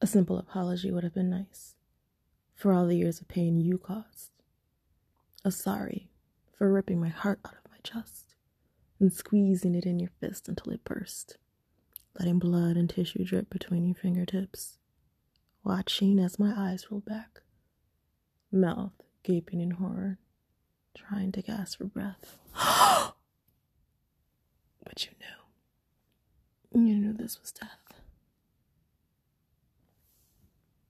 A simple apology would have been nice for all the years of pain you caused. A sorry for ripping my heart out of my chest and squeezing it in your fist until it burst, letting blood and tissue drip between your fingertips, watching as my eyes rolled back, mouth gaping in horror, trying to gasp for breath. but you knew. You knew this was death.